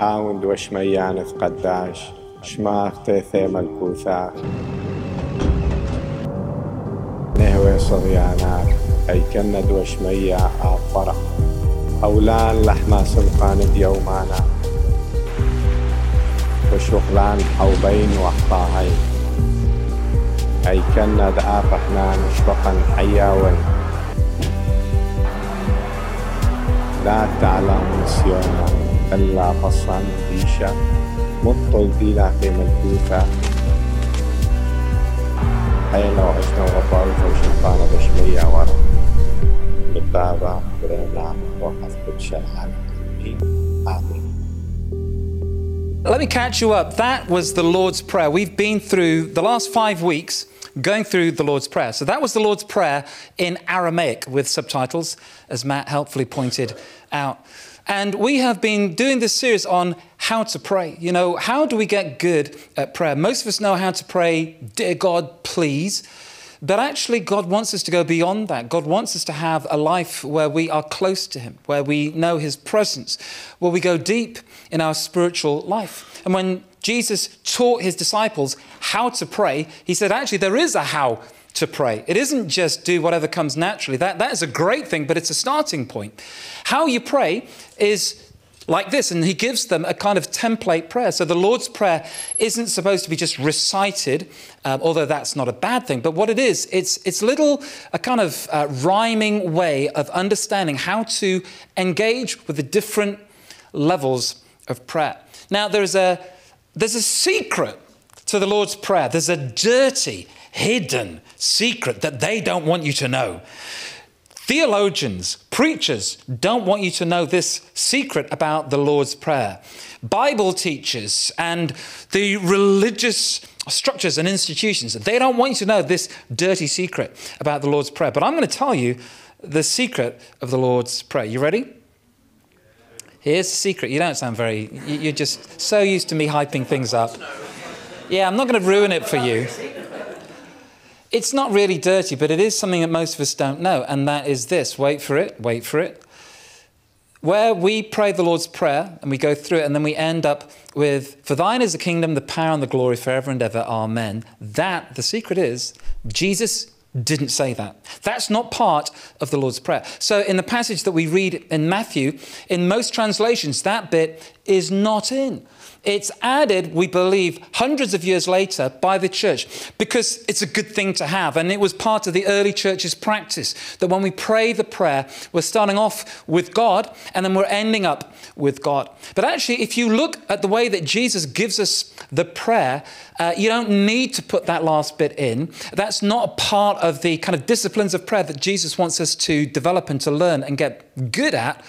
آوند وشميانث قداش شماخ تيثي ملكوثاخ نهوي صغيانات أي كند وشميا آفرة أولان لحما سلقان ديومانا وشغلان حوبين وحطاهين أي كند آفحنان شبقا حياوين لا تعلم Let me catch you up. That was the Lord's Prayer. We've been through the last five weeks going through the Lord's Prayer. So that was the Lord's Prayer in Aramaic with subtitles, as Matt helpfully pointed out. And we have been doing this series on how to pray. You know, how do we get good at prayer? Most of us know how to pray, Dear God, please. But actually, God wants us to go beyond that. God wants us to have a life where we are close to Him, where we know His presence, where we go deep in our spiritual life. And when Jesus taught His disciples how to pray, He said, actually, there is a how to pray. It isn't just do whatever comes naturally. That, that is a great thing, but it's a starting point. How you pray is like this, and he gives them a kind of template prayer. So the Lord's Prayer isn't supposed to be just recited, um, although that's not a bad thing. But what it is, it's it's little a kind of uh, rhyming way of understanding how to engage with the different levels of prayer. Now there's a there's a secret to the Lord's Prayer. There's a dirty, hidden secret that they don't want you to know. Theologians, preachers don't want you to know this secret about the Lord's Prayer. Bible teachers and the religious structures and institutions, they don't want you to know this dirty secret about the Lord's Prayer. But I'm going to tell you the secret of the Lord's Prayer. You ready? Here's the secret. You don't sound very, you're just so used to me hyping things up. Yeah, I'm not going to ruin it for you. It's not really dirty, but it is something that most of us don't know, and that is this wait for it, wait for it. Where we pray the Lord's Prayer and we go through it, and then we end up with, For thine is the kingdom, the power, and the glory forever and ever. Amen. That, the secret is, Jesus didn't say that. That's not part of the Lord's Prayer. So, in the passage that we read in Matthew, in most translations, that bit is not in. It's added, we believe, hundreds of years later by the church because it's a good thing to have. And it was part of the early church's practice that when we pray the prayer, we're starting off with God and then we're ending up with God. But actually, if you look at the way that Jesus gives us the prayer, uh, you don't need to put that last bit in. That's not part of the kind of disciplines of prayer that Jesus wants us to develop and to learn and get good at.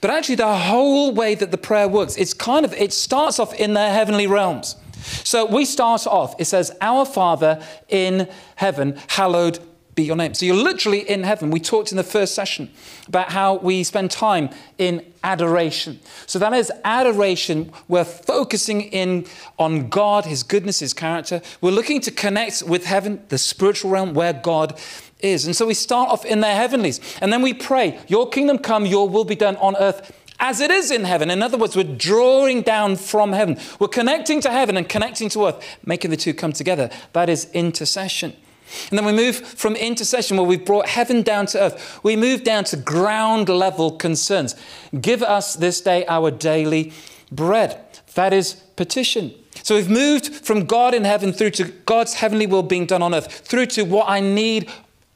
But actually, the whole way that the prayer works, it's kind of, it starts off in the heavenly realms. So we start off, it says, Our Father in heaven, hallowed be your name. So you're literally in heaven. We talked in the first session about how we spend time in adoration. So that is adoration. We're focusing in on God, His goodness, His character. We're looking to connect with heaven, the spiritual realm where God is. And so we start off in the heavenlies. And then we pray, Your kingdom come, Your will be done on earth as it is in heaven. In other words, we're drawing down from heaven. We're connecting to heaven and connecting to earth, making the two come together. That is intercession. And then we move from intercession, where we've brought heaven down to earth. We move down to ground level concerns. Give us this day our daily bread. That is petition. So we've moved from God in heaven through to God's heavenly will being done on earth, through to what I need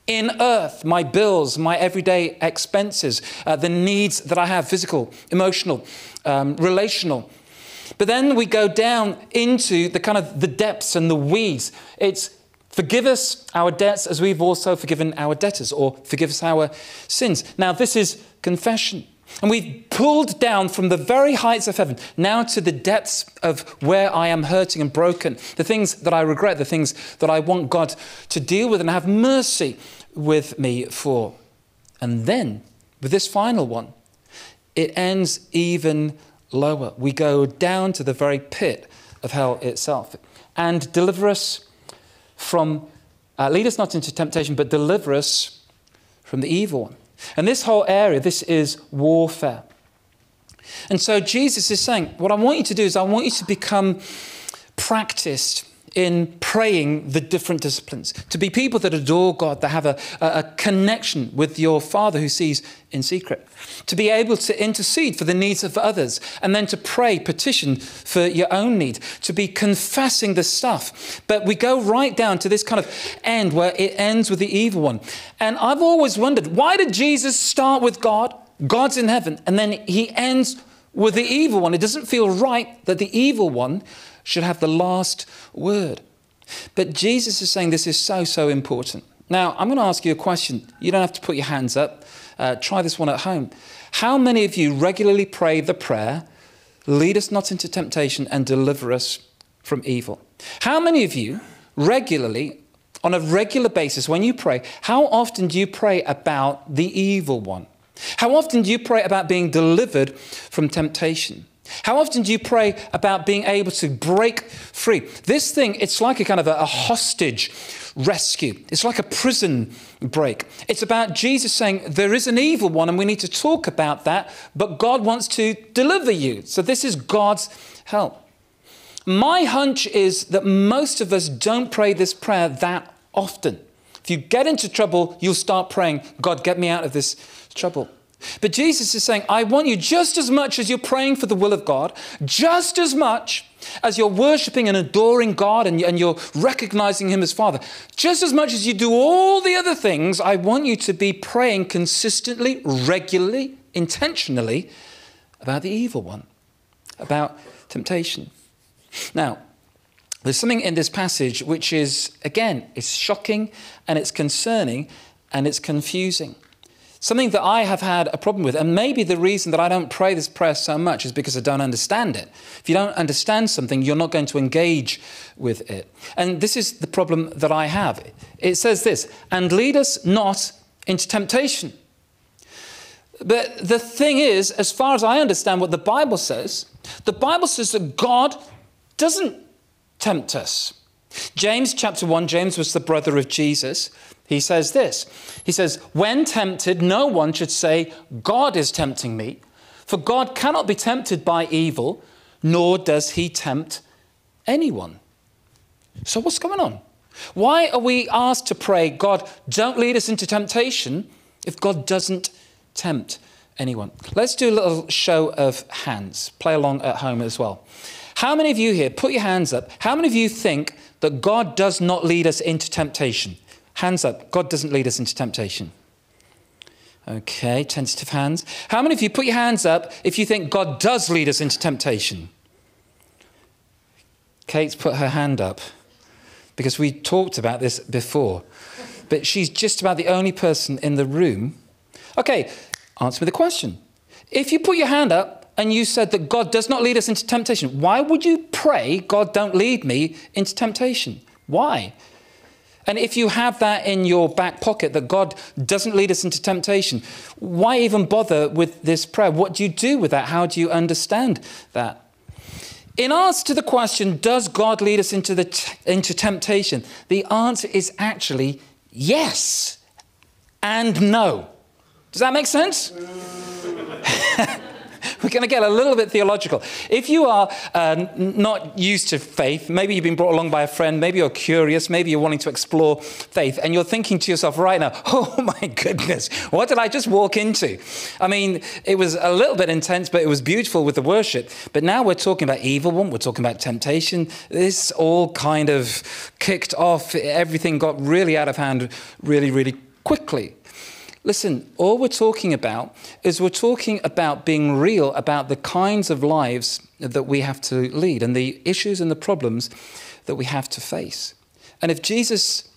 in earth my bills, my everyday expenses, uh, the needs that I have physical, emotional, um, relational. But then we go down into the kind of the depths and the weeds. It's forgive us our debts as we've also forgiven our debtors, or forgive us our sins. Now, this is confession. And we've pulled down from the very heights of heaven now to the depths of where I am hurting and broken, the things that I regret, the things that I want God to deal with and have mercy with me for. And then, with this final one, it ends even lower. We go down to the very pit of hell itself. And deliver us from, uh, lead us not into temptation, but deliver us from the evil one. And this whole area, this is warfare. And so Jesus is saying, What I want you to do is, I want you to become practiced in praying the different disciplines, to be people that adore God, that have a, a, connection with your Father who sees in secret, to be able to intercede for the needs of others, and then to pray, petition for your own need, to be confessing the stuff. But we go right down to this kind of end where it ends with the evil one. And I've always wondered why did Jesus start with God? God's in heaven, and then he ends with the evil one. It doesn't feel right that the evil one should have the last word. But Jesus is saying this is so, so important. Now, I'm going to ask you a question. You don't have to put your hands up. Uh, try this one at home. How many of you regularly pray the prayer, lead us not into temptation and deliver us from evil? How many of you regularly, on a regular basis, when you pray, how often do you pray about the evil one? How often do you pray about being delivered from temptation? How often do you pray about being able to break free? This thing, it's like a kind of a, a, hostage rescue. It's like a prison break. It's about Jesus saying, There is an evil one, and we need to talk about that, but God wants to deliver you. So this is God's help. My hunch is that most of us don't pray this prayer that often. If you get into trouble, you'll start praying, God, get me out of this trouble. But Jesus is saying, I want you just as much as you're praying for the will of God, just as much as you're worshiping and adoring God and, you're recognizing Him as Father, just as much as you do all the other things, I want you to be praying consistently, regularly, intentionally about the evil one, about temptation. Now, there's something in this passage which is, again, it's shocking and it's concerning and it's confusing. Something that I have had a problem with, and maybe the reason that I don't pray this prayer so much is because I don't understand it. If you don't understand something, you're not going to engage with it. And this is the problem that I have. It says this, and lead us not into temptation. But the thing is, as far as I understand what the Bible says, the Bible says that God doesn't tempt us. James chapter 1, James was the brother of Jesus. He says this He says, When tempted, no one should say, God is tempting me, for God cannot be tempted by evil, nor does he tempt anyone. So, what's going on? Why are we asked to pray, God, don't lead us into temptation if God doesn't tempt anyone? Let's do a little show of hands. Play along at home as well. How many of you here, put your hands up, how many of you think that God does not lead us into temptation? Hands up. God doesn't lead us into temptation. Okay, tentative hands. How many of you put your hands up if you think God does lead us into temptation? Kate's put her hand up because we talked about this before. But she's just about the only person in the room. Okay, answer me the question. If you put your hand up and you said that God does not lead us into temptation, why would you pray, God, don't lead me into temptation? Why? And if you have that in your back pocket, that God doesn't lead us into temptation, why even bother with this prayer? What do you do with that? How do you understand that? In answer to the question, does God lead us into, the t- into temptation? The answer is actually yes and no. Does that make sense? we're going to get a little bit theological. If you are uh, not used to faith, maybe you've been brought along by a friend, maybe you're curious, maybe you're wanting to explore faith, and you're thinking to yourself right now, oh my goodness, what did I just walk into? I mean, it was a little bit intense, but it was beautiful with the worship. But now we're talking about evil one, we're talking about temptation. This all kind of kicked off. Everything got really out of hand really, really quickly. Listen, all we're talking about is we're talking about being real about the kinds of lives that we have to lead and the issues and the problems that we have to face. And if Jesus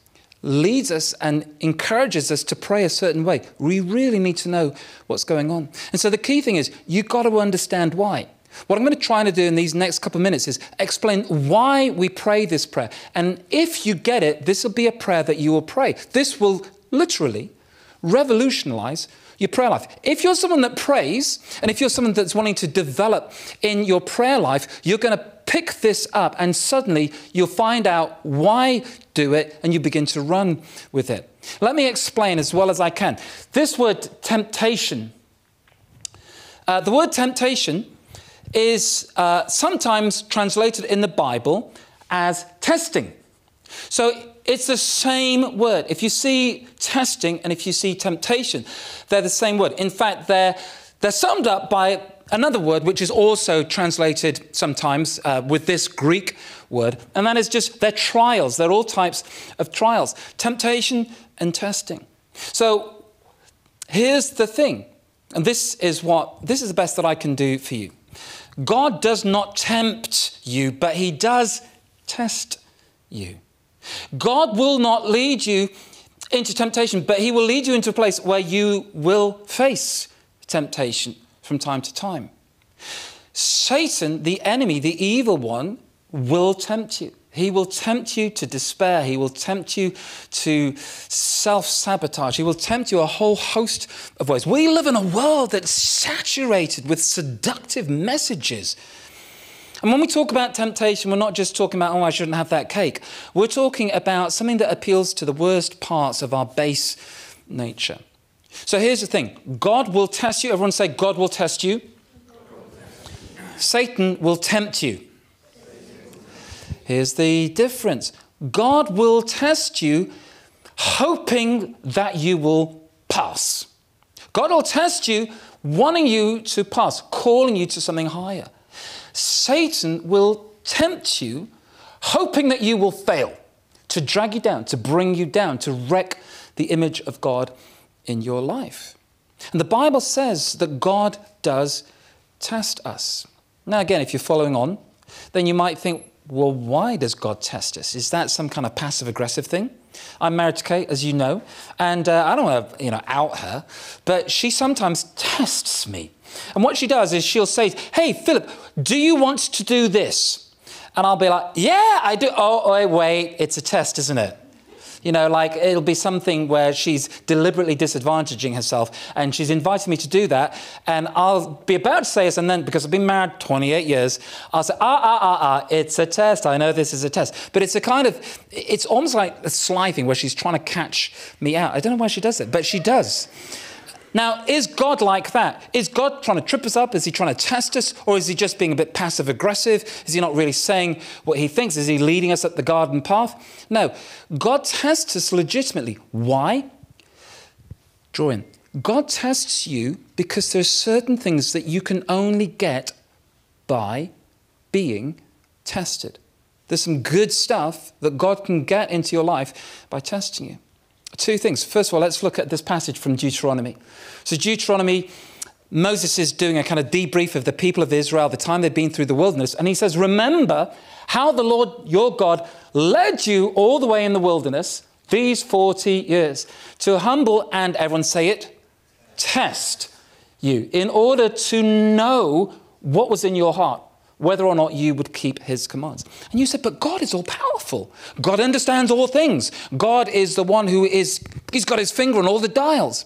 leads us and encourages us to pray a certain way, we really need to know what's going on. And so the key thing is you've got to understand why. What I'm going to try to do in these next couple of minutes is explain why we pray this prayer. And if you get it, this will be a prayer that you will pray. This will literally revolutionize your prayer life. If you're someone that prays, and if you're someone that's wanting to develop in your prayer life, you're going to pick this up and suddenly you'll find out why do it and you begin to run with it. Let me explain as well as I can. This word temptation, uh, the word temptation is uh, sometimes translated in the Bible as testing. So it's the same word. If you see testing and if you see temptation, they're the same word. In fact, they're, they're summed up by another word which is also translated sometimes uh, with this Greek word, and that is just they're trials. They're all types of trials temptation and testing. So here's the thing, and this is what this is the best that I can do for you. God does not tempt you, but He does test you. God will not lead you into temptation, but He will lead you into a place where you will face temptation from time to time. Satan, the enemy, the evil one, will tempt you. He will tempt you to despair. He will tempt you to self sabotage. He will tempt you a whole host of ways. We live in a world that's saturated with seductive messages. And when we talk about temptation, we're not just talking about, oh, I shouldn't have that cake. We're talking about something that appeals to the worst parts of our base nature. So here's the thing God will test you. Everyone say, God will test you. Satan will tempt you. Here's the difference God will test you hoping that you will pass. God will test you wanting you to pass, calling you to something higher. Satan will tempt you hoping that you will fail, to drag you down, to bring you down, to wreck the image of God in your life. And the Bible says that God does test us. Now, again, if you're following on, then you might think, well, why does God test us? Is that some kind of passive aggressive thing? I'm married to Kate, as you know, and uh, I don't want to, you know, out her, but she sometimes tests me. And what she does is she'll say, "Hey, Philip, do you want to do this?" And I'll be like, "Yeah, I do." Oh, wait, wait, it's a test, isn't it? You know, like it'll be something where she's deliberately disadvantaging herself and she's inviting me to do that. And I'll be about to say this, and then because I've been married 28 years, I'll say, ah, ah, ah, ah, it's a test. I know this is a test. But it's a kind of, it's almost like a sly thing where she's trying to catch me out. I don't know why she does it, but she does. Now, is God like that? Is God trying to trip us up? Is he trying to test us? Or is he just being a bit passive aggressive? Is he not really saying what he thinks? Is he leading us up the garden path? No. God tests us legitimately. Why? Draw in. God tests you because there's certain things that you can only get by being tested. There's some good stuff that God can get into your life by testing you. Two things. First of all, let's look at this passage from Deuteronomy. So, Deuteronomy, Moses is doing a kind of debrief of the people of Israel, the time they've been through the wilderness, and he says, Remember how the Lord your God led you all the way in the wilderness these 40 years to humble and, everyone say it, test you in order to know what was in your heart whether or not you would keep his commands. And you said, but God is all powerful. God understands all things. God is the one who is, he's got his finger on all the dials.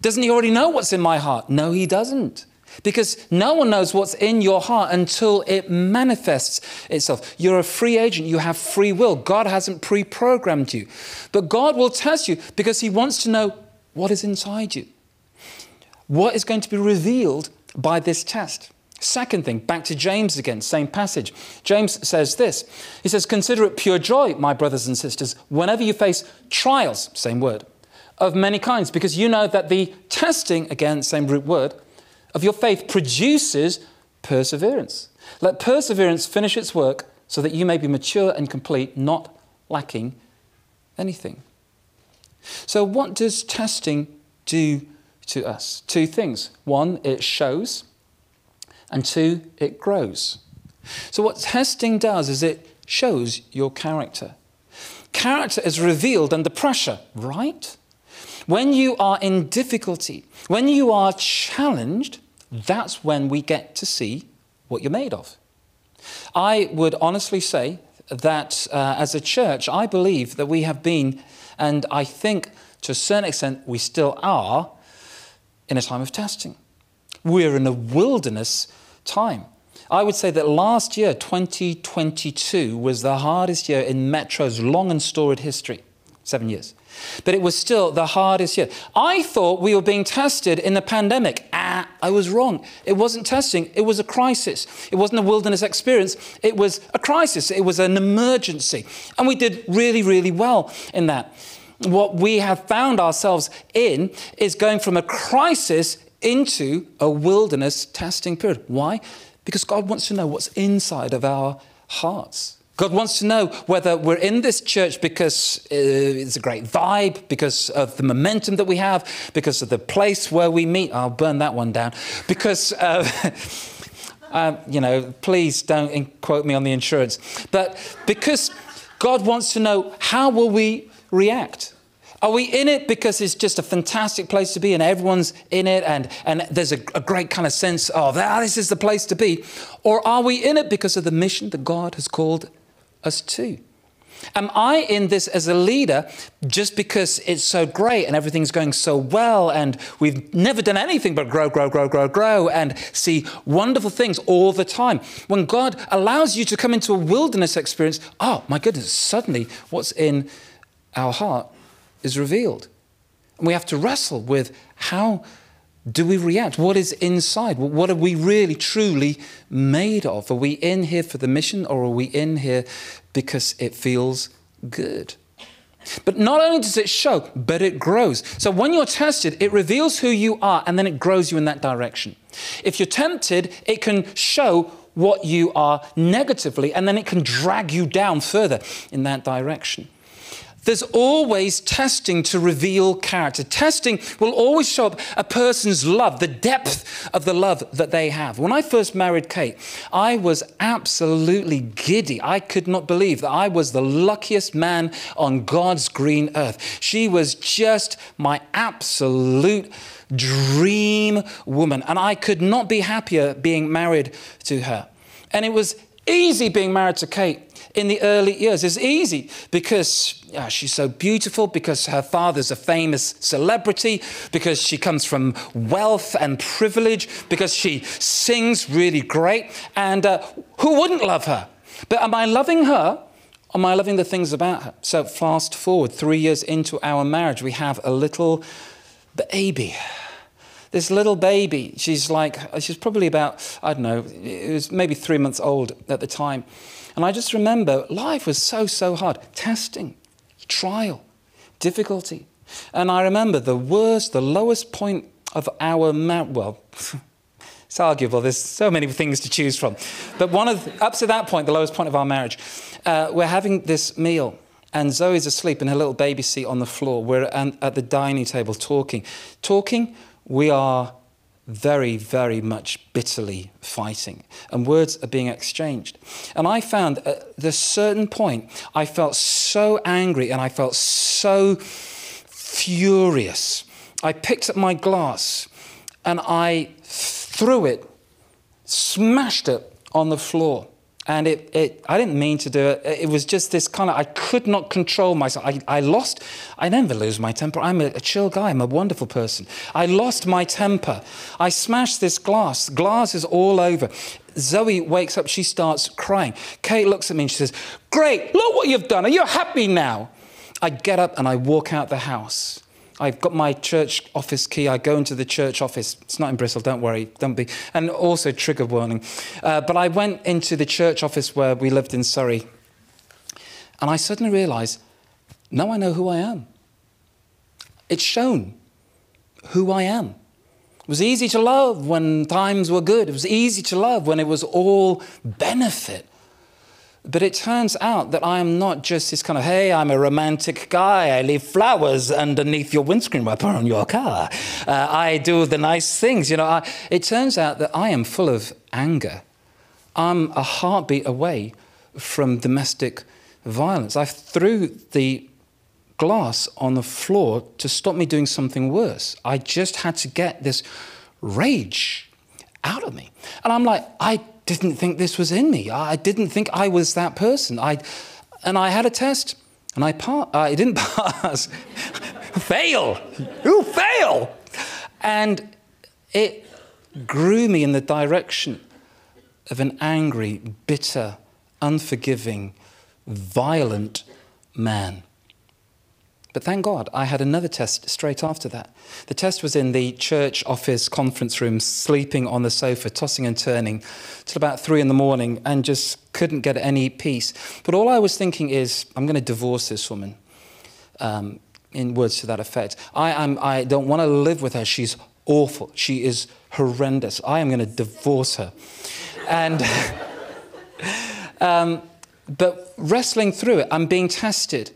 Doesn't he already know what's in my heart? No, he doesn't. Because no one knows what's in your heart until it manifests itself. You're a free agent, you have free will. God hasn't pre programmed you. But God will test you because He wants to know what is inside you. What is going to be revealed by this test? Second thing, back to James again, same passage. James says this He says, Consider it pure joy, my brothers and sisters, whenever you face trials, same word, of many kinds, because you know that the testing, again, same root word, of your faith produces perseverance. Let perseverance finish its work so that you may be mature and complete, not lacking anything. So, what does testing do to us? Two things. One, it shows and two, it grows. So, what testing does is it shows your character. Character is revealed under pressure, right? When you are in difficulty, when you are challenged, that's when we get to see what you're made of. I would honestly say that uh, as a church, I believe that we have been, and I think to a certain extent we still are, in a time of testing. We're in a wilderness time. I would say that last year, 2022, was the hardest year in Metro's long and storied history seven years. But it was still the hardest year. I thought we were being tested in the pandemic. Ah, I was wrong. It wasn't testing, it was a crisis. It wasn't a wilderness experience, it was a crisis, it was an emergency. And we did really, really well in that. What we have found ourselves in is going from a crisis into a wilderness testing period. Why? Because God wants to know what's inside of our hearts. God wants to know whether we're in this church because uh, it's a great vibe, because of the momentum that we have, because of the place where we meet. I'll burn that one down. Because, uh, um, you know, please don't quote me on the insurance. But because God wants to know how will we react? Are we in it because it's just a fantastic place to be and everyone's in it and, and there's a, a great kind of sense of, ah, this is the place to be? Or are we in it because of the mission that God has called us to? Am I in this as a leader just because it's so great and everything's going so well and we've never done anything but grow, grow, grow, grow, grow and see wonderful things all the time? When God allows you to come into a wilderness experience, oh my goodness, suddenly what's in our heart is revealed. And we have to wrestle with how do we react? What is inside? What are we really, truly made of? Are we in here for the mission or are we in here because it feels good? But not only does it show, but it grows. So when you're tested, it reveals who you are and then it grows you in that direction. If you're tempted, it can show what you are negatively and then it can drag you down further in that direction. There's always testing to reveal character. Testing will always show up a person's love, the depth of the love that they have. When I first married Kate, I was absolutely giddy. I could not believe that I was the luckiest man on God's green earth. She was just my absolute dream woman, and I could not be happier being married to her. And it was easy being married to Kate in the early years. It's easy because yeah, she's so beautiful, because her father's a famous celebrity, because she comes from wealth and privilege, because she sings really great. And uh, who wouldn't love her? But am I loving her? Am I loving the things about her? So, fast forward three years into our marriage, we have a little baby this little baby, she's like, she's probably about, I don't know, it was maybe three months old at the time. And I just remember life was so, so hard testing, trial, difficulty. And I remember the worst, the lowest point of our marriage, well, it's arguable, there's so many things to choose from. But one of, up to that point, the lowest point of our marriage, uh, we're having this meal. And Zoe's asleep in her little baby seat on the floor. We're at the dining table talking. Talking, we are very, very much bitterly fighting, and words are being exchanged. And I found at the certain point, I felt so angry and I felt so furious. I picked up my glass and I threw it, smashed it on the floor. And it, it, I didn't mean to do it. It was just this kind of, I could not control myself. I, I lost, I never lose my temper. I'm a, a chill guy. I'm a wonderful person. I lost my temper. I smashed this glass. Glass is all over. Zoe wakes up. She starts crying. Kate looks at me and she says, Great, look what you've done. Are you happy now? I get up and I walk out the house. I've got my church office key. I go into the church office. It's not in Bristol, don't worry, don't be. And also, trigger warning. Uh, but I went into the church office where we lived in Surrey. And I suddenly realized now I know who I am. It's shown who I am. It was easy to love when times were good, it was easy to love when it was all benefit. But it turns out that I am not just this kind of, hey, I'm a romantic guy. I leave flowers underneath your windscreen wiper on your car. Uh, I do the nice things. You know, I, it turns out that I am full of anger. I'm a heartbeat away from domestic violence. I threw the glass on the floor to stop me doing something worse. I just had to get this rage out of me. And I'm like, I didn't think this was in me. I didn't think I was that person. I, and I had a test, and I, pa- uh, I didn't pass. fail. Ooh, fail. And it grew me in the direction of an angry, bitter, unforgiving, violent man. But thank God I had another test straight after that. The test was in the church office conference room, sleeping on the sofa, tossing and turning till about three in the morning and just couldn't get any peace. But all I was thinking is, I'm going to divorce this woman. Um, in words to that effect. I, am, I don't want to live with her. She's awful. She is horrendous. I am going to divorce her. And, um, but wrestling through it, I'm being tested.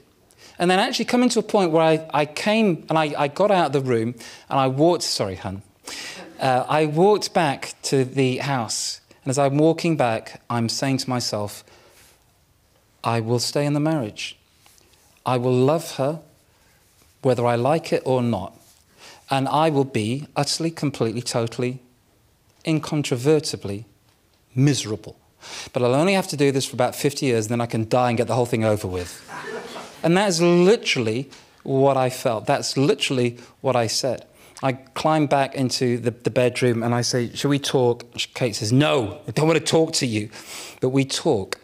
And then actually coming to a point where I, I came and I, I got out of the room and I walked, sorry, hun. Uh, I walked back to the house. And as I'm walking back, I'm saying to myself, I will stay in the marriage. I will love her whether I like it or not. And I will be utterly, completely, totally, incontrovertibly miserable. But I'll only have to do this for about 50 years, and then I can die and get the whole thing over with. And that is literally what I felt. That's literally what I said. I climb back into the, the bedroom and I say, Shall we talk? Kate says, No, I don't want to talk to you. But we talk.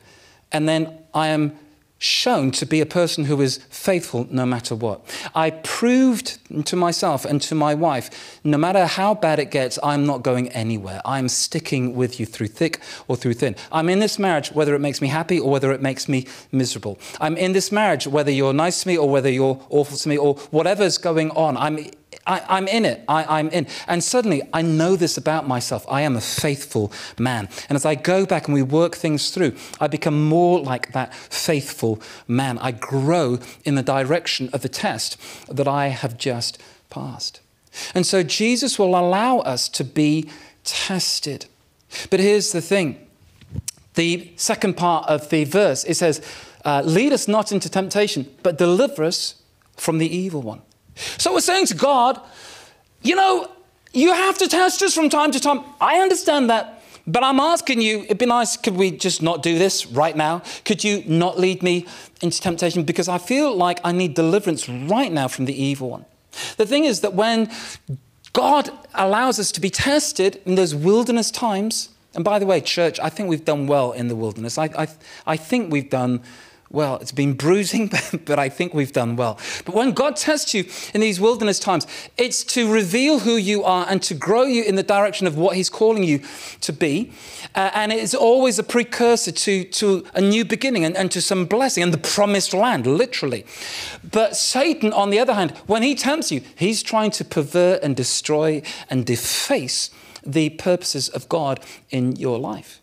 And then I am shown to be a person who is faithful no matter what. I proved to myself and to my wife no matter how bad it gets, I'm not going anywhere. I'm sticking with you through thick or through thin. I'm in this marriage whether it makes me happy or whether it makes me miserable. I'm in this marriage whether you're nice to me or whether you're awful to me or whatever's going on. I'm I, am in it. I, am in. And suddenly I know this about myself. I am a faithful man. And as I go back and we work things through, I become more like that faithful man. I grow in the direction of the test that I have just passed. And so Jesus will allow us to be tested. But here's the thing the second part of the verse it says, uh, Lead us not into temptation, but deliver us from the evil one. So we're saying to God, you know, you have to test us from time to time. I understand that. But I'm asking you, it'd be nice, could we just not do this right now? Could you not lead me into temptation? Because I feel like I need deliverance right now from the evil one. The thing is that when God allows us to be tested in those wilderness times, and by the way, church, I think we've done well in the wilderness. I, I, I think we've done well. It's been bruising, but I think we've done well. But when God tests you in these wilderness times, it's to reveal who you are and to grow you in the direction of what He's calling you to be. Uh, and it's always a precursor to, to a new beginning and, and to some blessing and the promised land, literally. But Satan, on the other hand, when he tempts you, he's trying to pervert and destroy and deface the purposes of God in your life.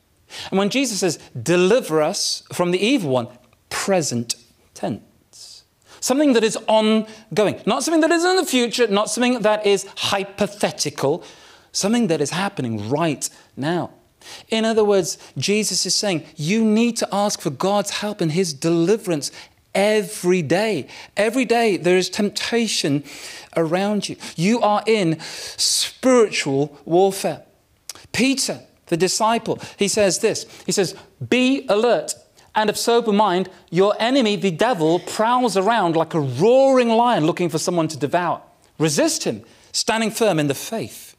And when Jesus says, deliver us from the evil one, present tense. Something that is ongoing, not something that is in the future, not something that is hypothetical, something that is happening right now. In other words, Jesus is saying you need to ask for God's help and His deliverance every day. Every day there is temptation around you. You are in spiritual warfare. Peter, the disciple, he says this He says, Be alert and of sober mind, your enemy, the devil, prowls around like a roaring lion looking for someone to devour. Resist him, standing firm in the faith.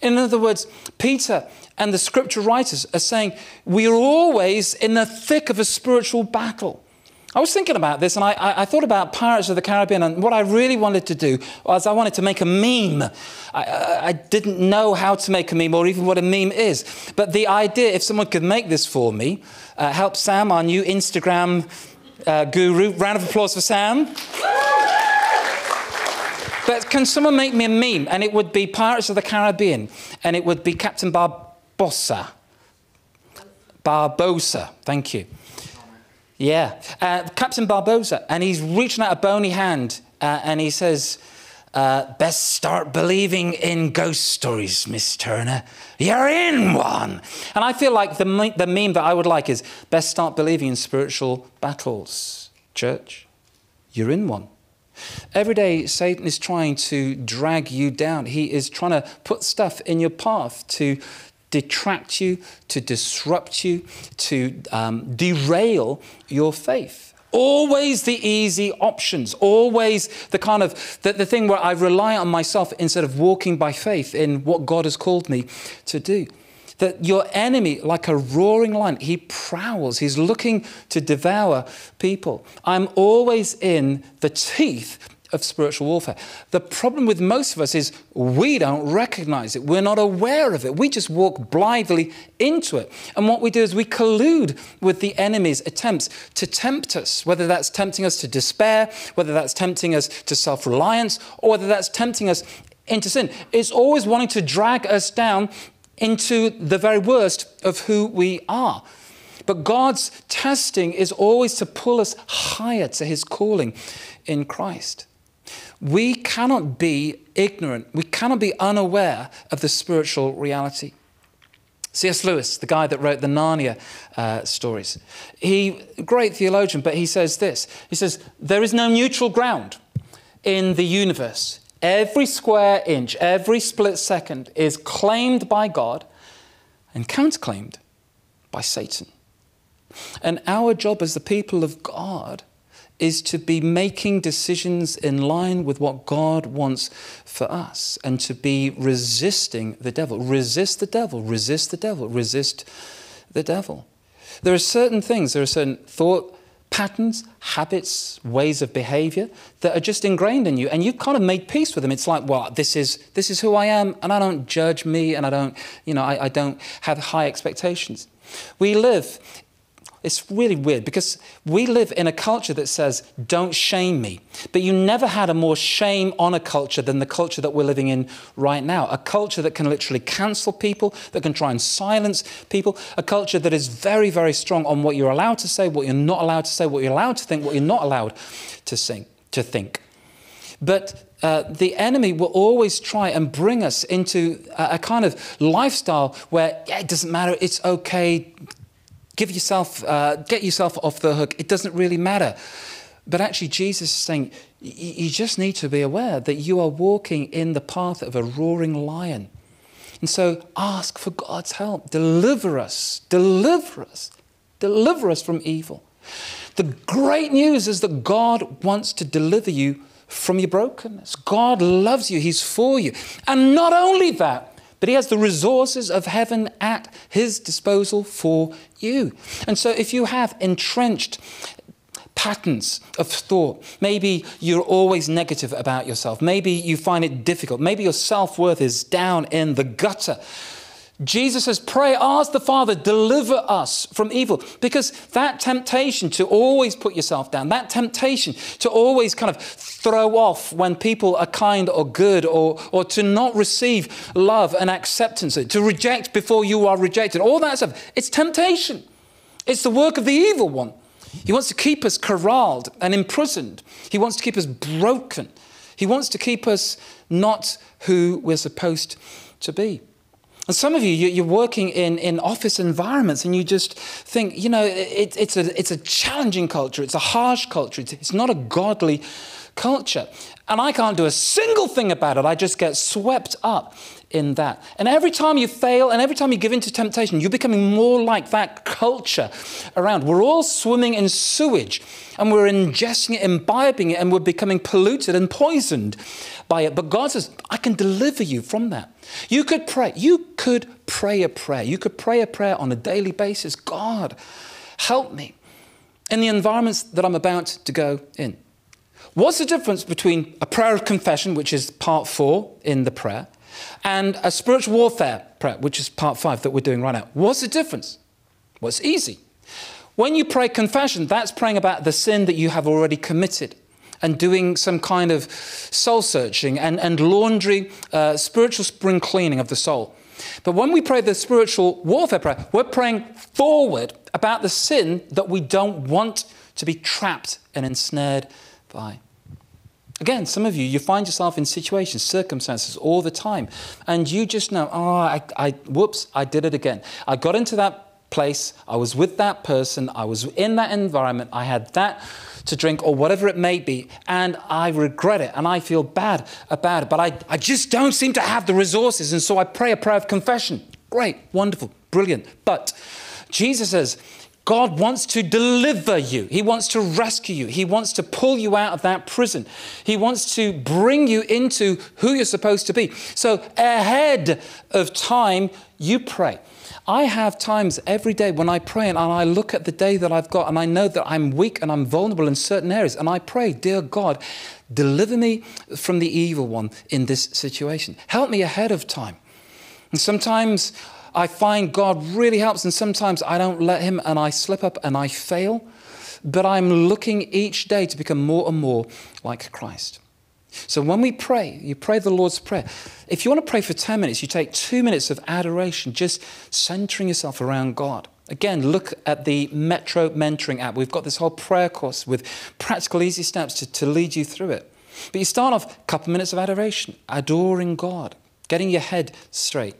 In other words, Peter and the scripture writers are saying we are always in the thick of a spiritual battle. I was thinking about this and I, I, thought about Pirates of the Caribbean, and what I really wanted to do was I wanted to make a meme. I, I, didn't know how to make a meme or even what a meme is. But the idea, if someone could make this for me, uh, help Sam, our new Instagram uh, guru. Round of applause for Sam. But can someone make me a meme? And it would be Pirates of the Caribbean, and it would be Captain Barbossa. Barbosa, thank you. Yeah, uh, Captain Barbossa, and he's reaching out a bony hand, uh, and he says, uh, "Best start believing in ghost stories, Miss Turner. You're in one." And I feel like the me- the meme that I would like is, "Best start believing in spiritual battles, church. You're in one." Every day, Satan is trying to drag you down. He is trying to put stuff in your path to detract you, to disrupt you, to um, derail your faith. Always the easy options, always the kind of the, the thing where I rely on myself instead of walking by faith in what God has called me to do. That your enemy, like a roaring lion, he prowls, he's looking to devour people. I'm always in the teeth of spiritual warfare. The problem with most of us is we don't recognize it. We're not aware of it. We just walk blithely into it. And what we do is we collude with the enemy's attempts to tempt us, whether that's tempting us to despair, whether that's tempting us to self reliance, or whether that's tempting us into sin. It's always wanting to drag us down into the very worst of who we are. But God's testing is always to pull us higher to his calling in Christ. We cannot be ignorant, we cannot be unaware of the spiritual reality. C.S. Lewis, the guy that wrote the Narnia uh, stories, he great theologian, but he says this. He says there is no neutral ground in the universe. Every square inch, every split second is claimed by God and counterclaimed by Satan. And our job as the people of God is to be making decisions in line with what God wants for us and to be resisting the devil. Resist the devil, resist the devil, resist the devil. There are certain things, there are certain thought patterns, habits, ways of behavior that are just ingrained in you and you've kind of made peace with them. It's like, well, this is this is who I am and I don't judge me and I don't, you know, I, I don't have high expectations. We live it's really weird because we live in a culture that says, don't shame me. But you never had a more shame on a culture than the culture that we're living in right now. A culture that can literally cancel people, that can try and silence people. A culture that is very, very strong on what you're allowed to say, what you're not allowed to say, what you're allowed to think, what you're not allowed to, sing, to think. But uh, the enemy will always try and bring us into a, a kind of lifestyle where yeah, it doesn't matter, it's okay, give yourself, uh, get yourself off the hook. It doesn't really matter. But actually, Jesus is saying, you just need to be aware that you are walking in the path of a roaring lion. And so ask for God's help. Deliver us, deliver us, deliver us from evil. The great news is that God wants to deliver you from your brokenness. God loves you, He's for you. And not only that, but he has the resources of heaven at his disposal for you. And so if you have entrenched patterns of thought. Maybe you're always negative about yourself. Maybe you find it difficult. Maybe your self worth is down in the gutter. Jesus says, Pray, ask the Father, deliver us from evil. Because that temptation to always put yourself down, that temptation to always kind of throw off when people are kind or good, or, or to not receive love and acceptance, to reject before you are rejected, all that stuff, it's temptation. It's the work of the evil one. He wants to keep us corralled and imprisoned, he wants to keep us broken, he wants to keep us not who we're supposed to be. And some of you, you're working in, in office environments and you just think, you know, it, it's, a, it's a challenging culture, it's a harsh culture, it's, it's not a godly culture. And I can't do a single thing about it. I just get swept up in that. And every time you fail and every time you give in to temptation, you're becoming more like that culture around. We're all swimming in sewage and we're ingesting it, imbibing it, and we're becoming polluted and poisoned by it. But God says, I can deliver you from that. You could pray. You could pray a prayer. You could pray a prayer on a daily basis. God, help me in the environments that I'm about to go in. What's the difference between a prayer of confession, which is part four in the prayer, and a spiritual warfare prayer, which is part five that we're doing right now? What's the difference? Well, it's easy. When you pray confession, that's praying about the sin that you have already committed and doing some kind of soul searching and, and laundry, uh, spiritual spring cleaning of the soul. But when we pray the spiritual warfare prayer, we're praying forward about the sin that we don't want to be trapped and ensnared by. Again, some of you, you find yourself in situations, circumstances all the time, and you just know, oh, I, I, whoops, I did it again. I got into that place, I was with that person, I was in that environment, I had that to drink or whatever it may be, and I regret it and I feel bad about it, but I, I just don't seem to have the resources, and so I pray a prayer of confession. Great, wonderful, brilliant. But Jesus says, God wants to deliver you. He wants to rescue you. He wants to pull you out of that prison. He wants to bring you into who you're supposed to be. So, ahead of time, you pray. I have times every day when I pray and I look at the day that I've got and I know that I'm weak and I'm vulnerable in certain areas. And I pray, Dear God, deliver me from the evil one in this situation. Help me ahead of time. And sometimes I find God really helps, and sometimes I don't let Him and I slip up and I fail. But I'm looking each day to become more and more like Christ. So when we pray, you pray the Lord's Prayer. If you want to pray for 10 minutes, you take two minutes of adoration, just centering yourself around God. Again, look at the Metro Mentoring app. We've got this whole prayer course with practical, easy steps to, to lead you through it. But you start off a couple minutes of adoration, adoring God, getting your head straight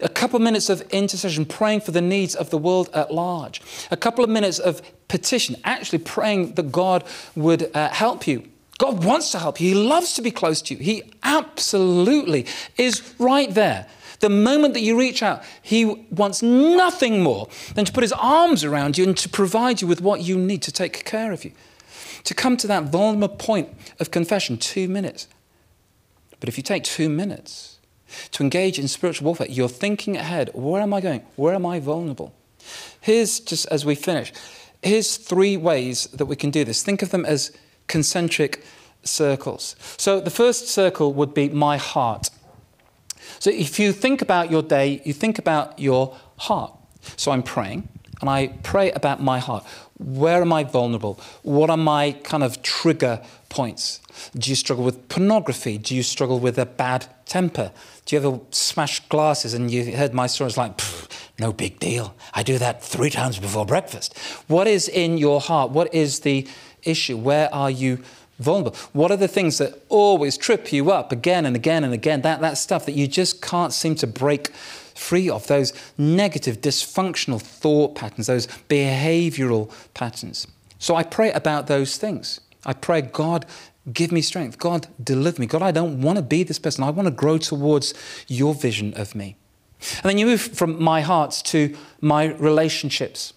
a couple of minutes of intercession, praying for the needs of the world at large, a couple of minutes of petition, actually praying that God would uh, help you. God wants to help you. He loves to be close to you. He absolutely is right there. The moment that you reach out, He wants nothing more than to put His arms around you and to provide you with what you need to take care of you. To come to that vulnerable point of confession, two minutes. But if you take two minutes, to engage in spiritual warfare, you're thinking ahead where am I going? Where am I vulnerable? Here's just as we finish, here's three ways that we can do this. Think of them as concentric circles. So the first circle would be my heart. So if you think about your day, you think about your heart. So I'm praying and I pray about my heart. Where am I vulnerable? What are my kind of trigger points? Do you struggle with pornography? Do you struggle with a bad temper? Do you ever smash glasses and you heard my story? It's like, no big deal. I do that three times before breakfast. What is in your heart? What is the issue? Where are you vulnerable? What are the things that always trip you up again and again and again? That, that stuff that you just can't seem to break free of, those negative, dysfunctional thought patterns, those behavioral patterns. So I pray about those things. I pray, God, Give me strength. God, deliver me. God, I don't want to be this person. I want to grow towards your vision of me. And then you move from my hearts to my relationships.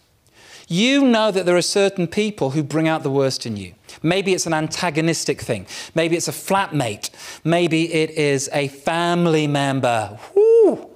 You know that there are certain people who bring out the worst in you. Maybe it's an antagonistic thing. Maybe it's a flatmate. Maybe it is a family member. Woo!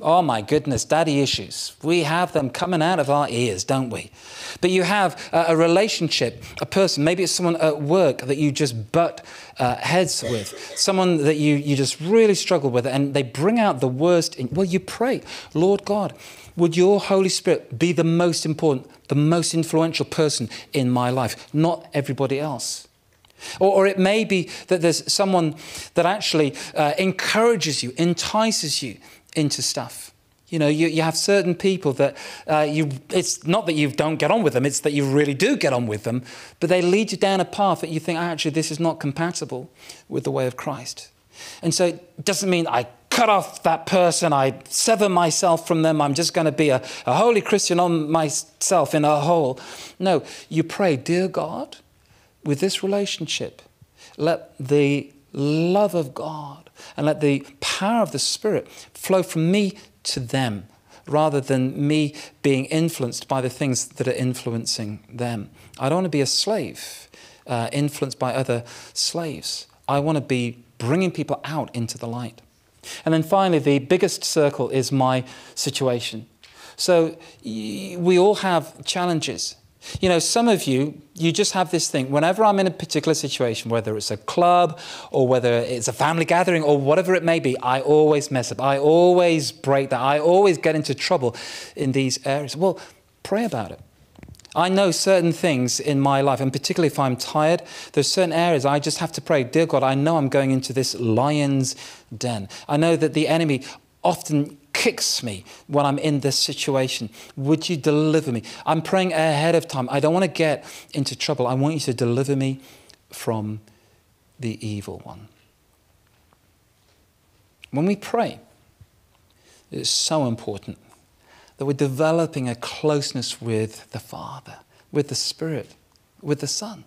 Oh my goodness, daddy issues. We have them coming out of our ears, don't we? But you have a, relationship, a person, maybe it's someone at work that you just butt uh, heads with, someone that you, you just really struggle with, and they bring out the worst in. Well, you pray, Lord God, would your Holy Spirit be the most important, the most influential person in my life, not everybody else? Or, or, it may be that there's someone that actually uh, encourages you, entices you into stuff. You know, you, you have certain people that uh, you, it's not that you don't get on with them, it's that you really do get on with them, but they lead you down a path that you think, actually, this is not compatible with the way of Christ. And so it doesn't mean I cut off that person, I sever myself from them, I'm just going to be a, a holy Christian on myself in a hole. No, you pray, Dear God, with this relationship, let the love of God and let the power of the Spirit flow from me to them rather than me being influenced by the things that are influencing them. I don't want to be a slave, uh, influenced by other slaves. I want to be bringing people out into the light. And then finally, the biggest circle is my situation. So we all have challenges. You know, some of you, you just have this thing. Whenever I'm in a particular situation, whether it's a club or whether it's a family gathering or whatever it may be, I always mess up. I always break that. I always get into trouble in these areas. Well, pray about it. I know certain things in my life, and particularly if I'm tired, there's certain areas I just have to pray, Dear God, I know I'm going into this lion's den. I know that the enemy often kicks me when I'm in this situation. Would you deliver me? I'm praying ahead of time. I don't want to get into trouble. I want you to deliver me from the evil one. When we pray, it's so important that we're developing a closeness with the Father, with the Spirit, with the Son.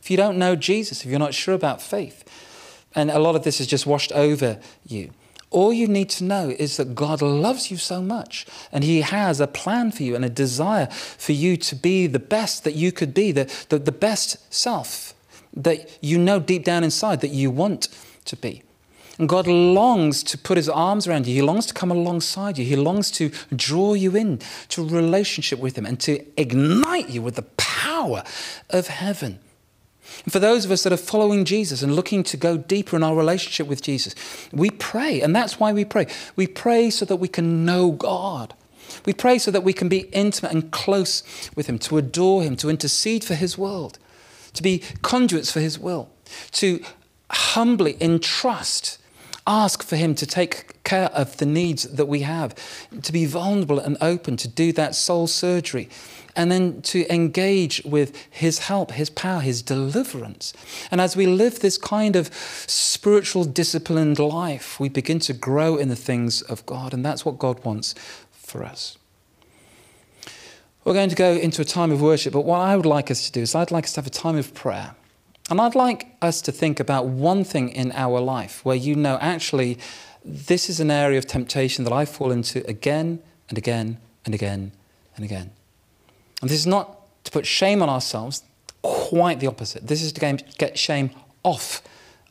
If you don't know Jesus, if you're not sure about faith, and a lot of this is just washed over you, all you need to know is that God loves you so much and He has a plan for you and a desire for you to be the best that you could be, the, the, the best self that you know deep down inside that you want to be. And God longs to put his arms around you. He longs to come alongside you. He longs to draw you in to relationship with him and to ignite you with the power of heaven. And for those of us that are following Jesus and looking to go deeper in our relationship with Jesus, we pray, and that's why we pray. We pray so that we can know God. We pray so that we can be intimate and close with Him, to adore Him, to intercede for His world, to be conduits for His will, to humbly entrust ask for Him to take care of the needs that we have, to be vulnerable and open, to do that soul surgery, and then to engage with His help, His power, His deliverance. And as we live this kind of spiritual, disciplined life, we begin to grow in the things of God, and that's what God wants for us. We're going to go into a time of worship, but what I would like us to do is I'd like us to have a time of prayer. And I'd like us to think about one thing in our life where you know, actually, this is an area of temptation that I fall into again and again and again and again. And this is not to put shame on ourselves, quite the opposite. This is to get shame off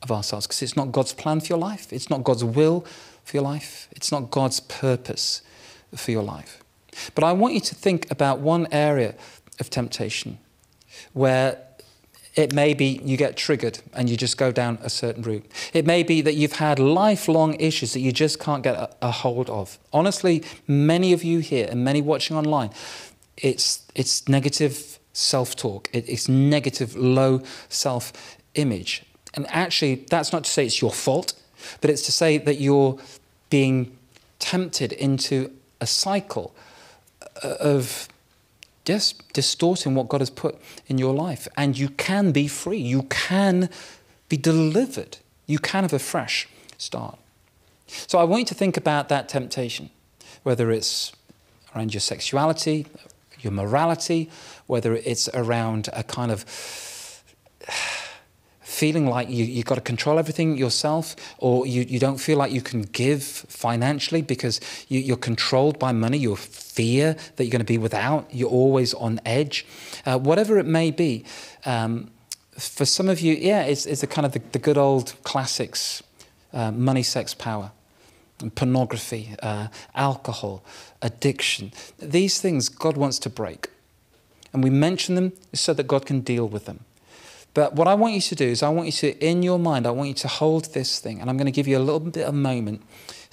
of ourselves because it's not God's plan for your life, it's not God's will for your life, it's not God's purpose for your life. But I want you to think about one area of temptation where it may be you get triggered and you just go down a certain route. It may be that you've had lifelong issues that you just can't get a, a hold of. Honestly, many of you here and many watching online, it's, it's negative self talk, it, it's negative, low self image. And actually, that's not to say it's your fault, but it's to say that you're being tempted into a cycle uh, of just distorting what God has put in your life. And you can be free. You can be delivered. You can have a fresh start. So I want you to think about that temptation, whether it's around your sexuality, your morality, whether it's around a kind of feeling like you, you've got to control everything yourself, or you, you don't feel like you can give financially because you, you're controlled by money, you fear that you're going to be without, you're always on edge, uh, whatever it may be. Um, for some of you, yeah, it's, it's a kind of the, the good old classics uh, money, sex, power, pornography, uh, alcohol, addiction. These things God wants to break. And we mention them so that God can deal with them. But what I want you to do is, I want you to, in your mind, I want you to hold this thing, and I'm going to give you a little bit of moment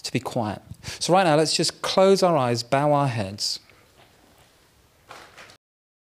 to be quiet. So, right now, let's just close our eyes, bow our heads.